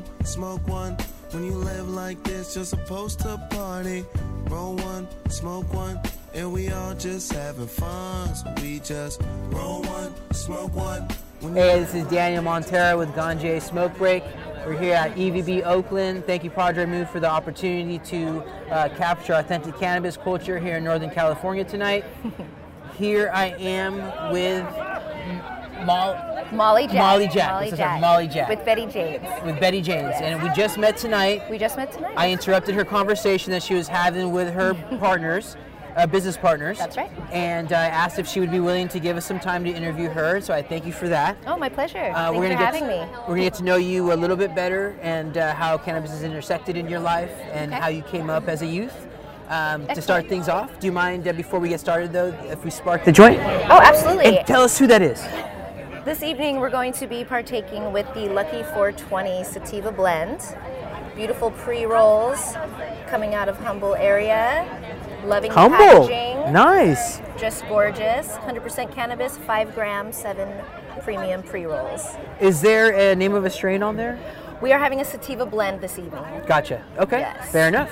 one, smoke one. When you live like this, you're supposed to party. Roll one, smoke one, and we all just having fun. So we just roll one, smoke one. Hey, this is Daniel Montero with Ganja Smoke Break. We're here at EVB Oakland. Thank you, Padre Moon, for the opportunity to uh, capture authentic cannabis culture here in Northern California tonight. here I am with Mol- Molly Jack. Molly Jack. Molly. Molly Jack. With Betty Jane's. with Betty Jane's, and we just met tonight. We just met tonight. I interrupted her conversation that she was having with her partners, uh, business partners. That's right. And I asked if she would be willing to give us some time to interview her. So I thank you for that. oh, my pleasure. Uh, Thanks we're for gonna get having me. We're gonna get to know you a little bit better and uh, how cannabis is intersected in your life and Okay. how you came up as a youth. Um, to start things off, do you mind uh, before we get started though, if we spark the joint? Oh, absolutely. And tell us who that is. This evening we're going to be partaking with the Lucky 420 Sativa Blend. Beautiful pre-rolls coming out of Humboldt area. Loving Humble. packaging. Nice. Just gorgeous. 100% cannabis, 5 gram, 7 premium pre-rolls. Is there a name of a strain on there? We are having a Sativa Blend this evening. Gotcha. Okay. Yes. Fair enough.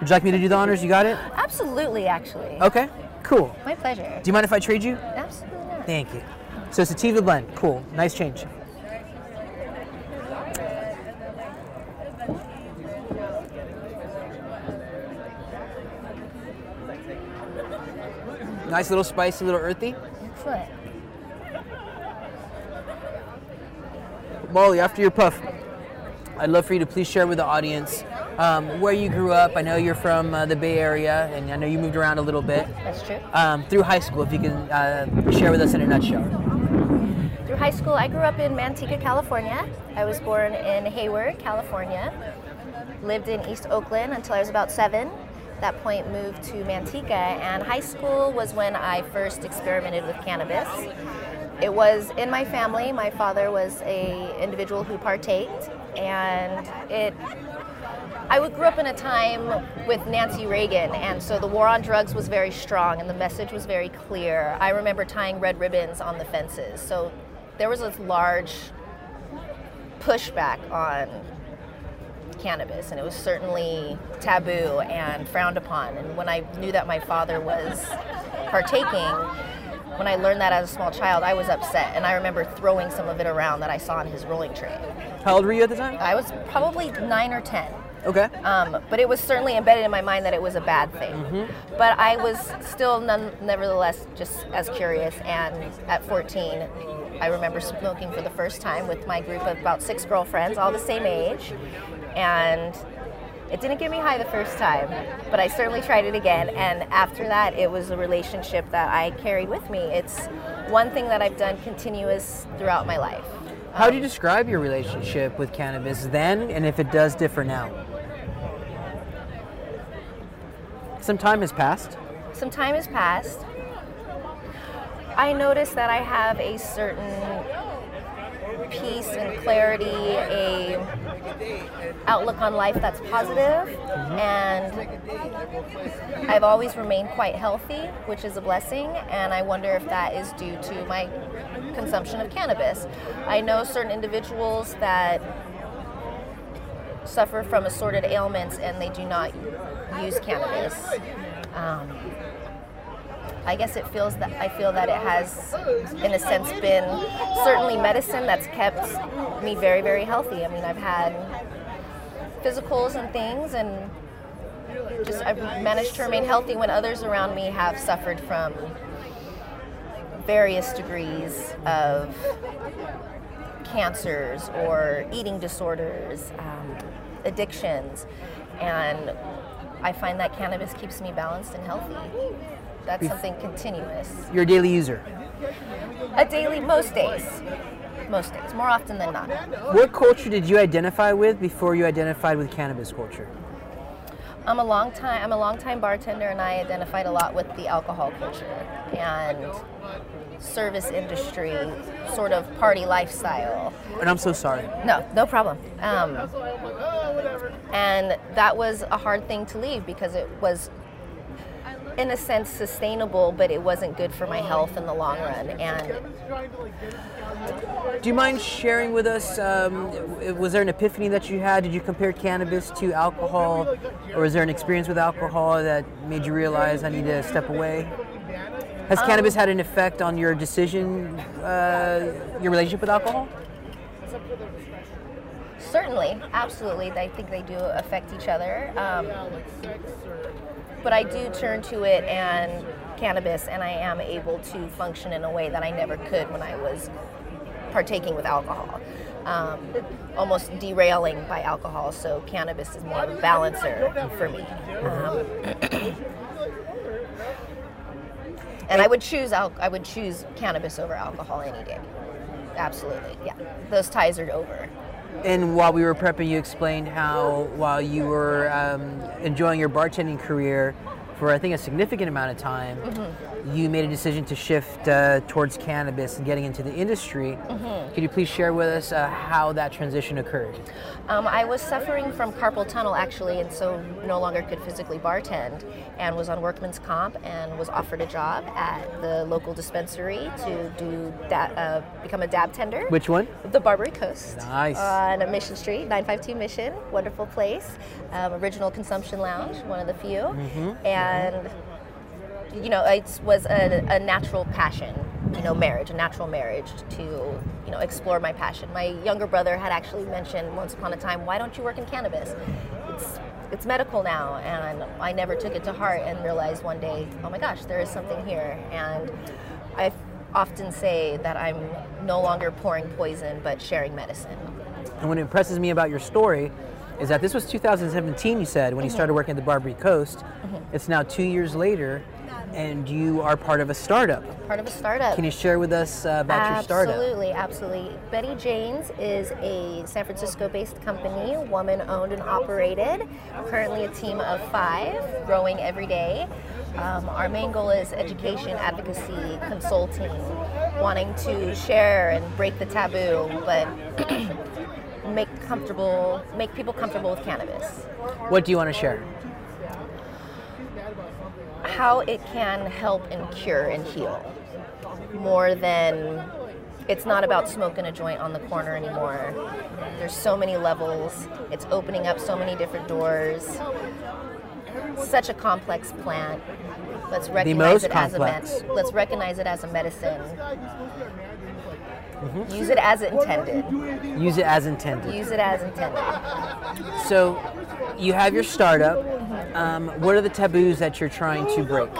Would you like me to do the honors? You got it? Absolutely, actually. Okay. Cool. My pleasure. Do you mind if I trade you? Absolutely. Thank you. So sativa blend. Cool. Nice change. Nice little spicy, little earthy. Excellent. Molly, after your puff, I'd love for you to please share with the audience um, where you grew up. I know you're from uh, the Bay Area, and I know you moved around a little bit. That's true. Um, through high school, if you can uh, share with us in a nutshell. Through high school, I grew up in Manteca, California. I was born in Hayward, California. Lived in East Oakland until I was about seven. At that point, moved to Manteca, and high school was when I first experimented with cannabis. It was in my family. My father was a individual who partaked, and it I grew up in a time with Nancy Reagan, and so the war on drugs was very strong, and the message was very clear. I remember tying red ribbons on the fences, so there was a large pushback on cannabis, and it was certainly taboo and frowned upon. And when I knew that my father was partaking, when I learned that as a small child, I was upset, and I remember throwing some of it around that I saw in his rolling tray. How old were you at the time? I was probably nine or ten. Okay. Um, but it was certainly embedded in my mind that it was a bad thing. But I was still, none, nevertheless, just as curious. And at 14, I remember smoking for the first time with my group of about six girlfriends, all the same age. And it didn't get me high the first time, but I certainly tried it again. And after that, it was a relationship that I carried with me. It's one thing that I've done continuous throughout my life. How do you describe your relationship with cannabis then, and if it does differ now? Some time has passed. some time has passed. I notice that I have a certain peace and clarity, a outlook on life that's positive, mm-hmm. and I've always remained quite healthy, which is a blessing. And I wonder if that is due to my consumption of cannabis. I know certain individuals that suffer from assorted ailments and they do not use cannabis. Um, I guess it feels that I feel that it has, in a sense, been certainly medicine that's kept me very, very healthy. I mean, I've had physicals and things, and just I've managed to remain healthy when others around me have suffered from various degrees of cancers or eating disorders, um, addictions, and I find that cannabis keeps me balanced and healthy. That's something continuous. You're a daily user. A daily, most days. Most days, more often than not. What culture did you identify with before you identified with cannabis culture? I'm a long time. I'm a long time bartender, and I identified a lot with the alcohol culture and service industry, sort of party lifestyle. And I'm so sorry. No, no problem. Um, and that was a hard thing to leave because it was in a sense sustainable, but it wasn't good for my health in the long run. And Do you mind sharing with us? Um, was there an epiphany that you had? Did you compare cannabis to alcohol, or was there an experience with alcohol that made you realize I need to step away? Has cannabis had an effect on your decision, uh, your relationship with alcohol? Certainly, absolutely, I think they do affect each other. Um, but I do turn to it and cannabis, and I am able to function in a way that I never could when I was partaking with alcohol. Um, almost derailing by alcohol, so cannabis is more of a balancer for me. Um, and I would choose al- I would choose cannabis over alcohol any day. Absolutely, yeah. Those ties are over. And while we were prepping, you explained how while you were um, enjoying your bartending career for I think a significant amount of time, you made a decision to shift uh, towards cannabis and getting into the industry. Could you please share with us uh, how that transition occurred? Um, I was suffering from carpal tunnel actually, and so no longer could physically bartend, and was on workman's comp, and was offered a job at the local dispensary to do da- uh, become a dab tender. Which one? The Barbary Coast. Nice. On Mission Street, 952 Mission. Wonderful place. Um, original Consumption Lounge, one of the few. And, you know, it was a, a natural passion, you know, marriage, a natural marriage to, you know, explore my passion. My younger brother had actually mentioned once upon a time, why don't you work in cannabis? It's, it's medical now. And I never took it to heart and realized one day, oh my gosh, there is something here. And I often say that I'm no longer pouring poison, but sharing medicine. And what impresses me about your story is that this was 2017, you said, when you started working at the Barbary Coast. It's now two years later, and you are part of a startup. Part of a startup. Can you share with us uh, about your startup? Absolutely, absolutely. Betty Jane's is a San Francisco-based company, woman-owned and operated. Currently, a team of five, growing every day. Um, our main goal is education, advocacy, consulting, wanting to share and break the taboo, but make comfortable, make people comfortable with cannabis. What do you want to share? how it can help and cure and heal more than it's not about smoking a joint on the corner anymore. There's so many levels. It's opening up so many different doors. Such a complex plant. Let's recognize it complex. as a med- let's recognize it as a medicine. Use it as intended. Use it as intended. Use it as intended. So, you have your startup. Um, what are the taboos that you're trying to break?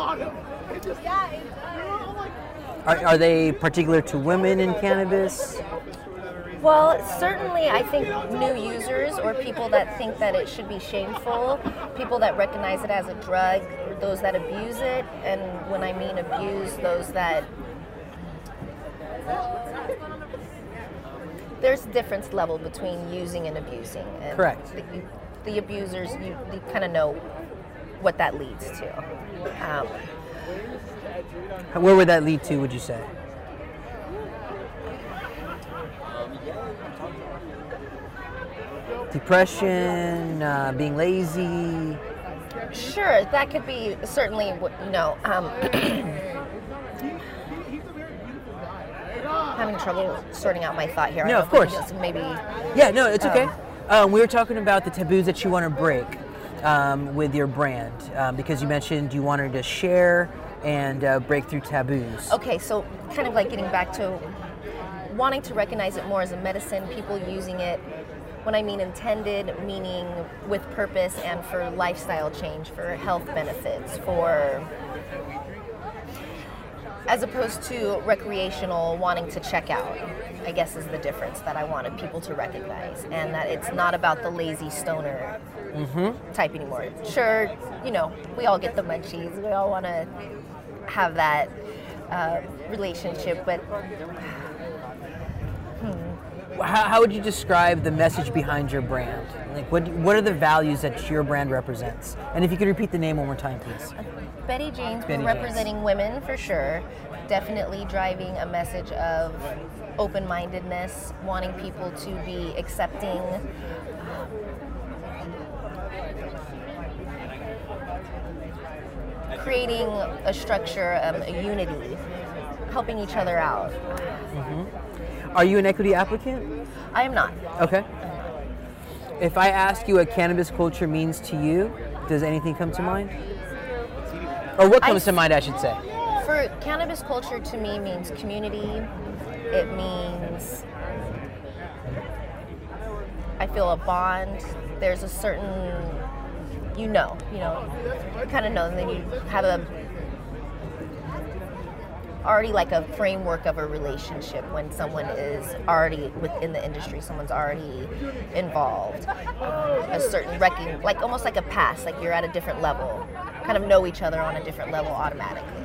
Are, are they particular to women in cannabis? Well, certainly, I think new users or people that think that it should be shameful, people that recognize it as a drug, those that abuse it, and when I mean abuse, those that there's a difference level between using and abusing. And Correct. The, the abusers, you, you kind of know what that leads to. Um, Where would that lead to, would you say? Depression, uh, being lazy. Sure, that could be certainly, you know, um, having trouble sorting out my thought here. No, of know if we course. Maybe, Yeah, no, it's okay. Um, we were talking about the taboos that you want to break um, with your brand um, because you mentioned you wanted to share and uh, break through taboos. okay, so kind of like getting back to wanting to recognize it more as a medicine, people using it, when I mean intended, meaning with purpose and for lifestyle change, for health benefits, for as opposed to recreational wanting to check out i guess is the difference that i wanted people to recognize and that it's not about the lazy stoner mm-hmm. type anymore sure you know we all get the munchies we all want to have that uh, relationship but hmm. How, how would you describe the message behind your brand? Like, what, what are the values that your brand represents? And if you could repeat the name one more time, please. Uh, Betty Jane's Betty representing women for sure. Definitely driving a message of open mindedness, wanting people to be accepting. creating a structure, um, a unity, helping each other out. Are you an equity applicant? I am not. Okay. If I ask you what cannabis culture means to you, does anything come to mind? Or what I comes to mind, I should say? For cannabis culture to me means community. It means I feel a bond. There's a certain you know, you know, you kind of know, and then you have a already like a framework of a relationship when someone is already within the industry, someone's already involved. Um, a certain wrecking, like almost like a pass, like you're at a different level, kind of know each other on a different level automatically.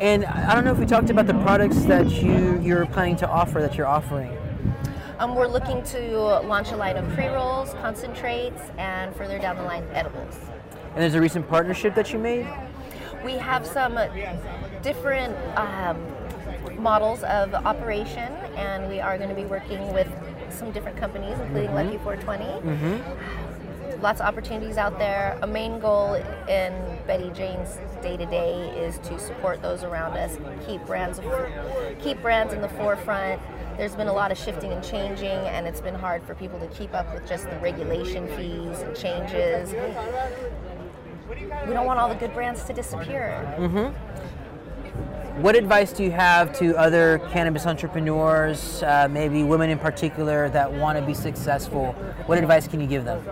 And I don't know if we talked about the products that you you're planning to offer that you're offering. Um, we're looking to launch a line of pre rolls, concentrates, and further down the line, edibles. And there's a recent partnership that you made. We have some different um, models of operation, and we are going to be working with some different companies, including Lucky 420. Lots of opportunities out there. A main goal in Betty Jane's day to day is to support those around us, keep brands, keep brands in the forefront. There's been a lot of shifting and changing, and it's been hard for people to keep up with just the regulation fees and changes. We don't want all the good brands to disappear. What advice do you have to other cannabis entrepreneurs, uh, maybe women in particular, that want to be successful? What advice can you give them?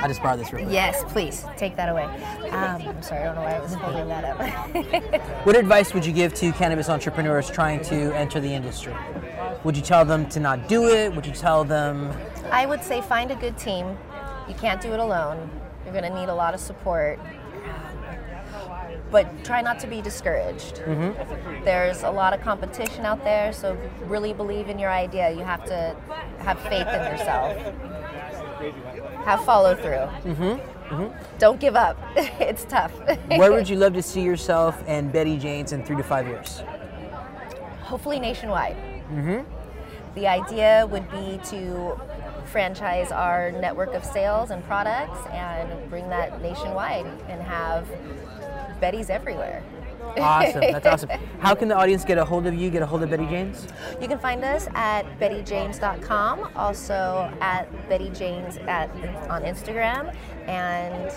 I just borrowed this real quick. Yes, please take that away. Um, I'm sorry, I don't know why I was holding that up. What advice would you give to cannabis entrepreneurs trying to enter the industry? Would you tell them to not do it? Would you tell them I would say find a good team. You can't do it alone. You're going to need a lot of support. But try not to be discouraged. There's a lot of competition out there, so really believe in your idea. You have to have faith in yourself. Have follow through. Mm-hmm, mm-hmm. Don't give up. it's tough. where would you love to see yourself and Betty Jane's in three to five years? hopefully nationwide. Mm-hmm. The idea would be to franchise our network of sales and products and bring that nationwide and have Betty's everywhere. Awesome, that's awesome. How can the audience get a hold of you, get a hold of Betty Jane's? You can find us at bettyjanes.com, also at bettyjanes at, on Instagram, and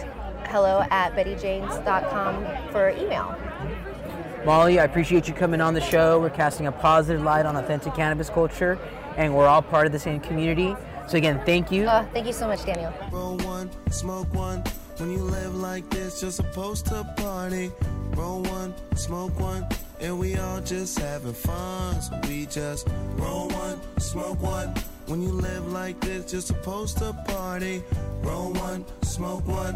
hello at bettyjanes.com for email. Molly, I appreciate you coming on the show. We're casting a positive light on authentic cannabis culture, and we're all part of the same community. So again, thank you. Uh, thank you so much, Daniel. When you live like this, you're supposed to party. Roll one, smoke one, and we all just having fun. So we just roll one, smoke one. When you live like this, you're supposed to party. Roll one, smoke one.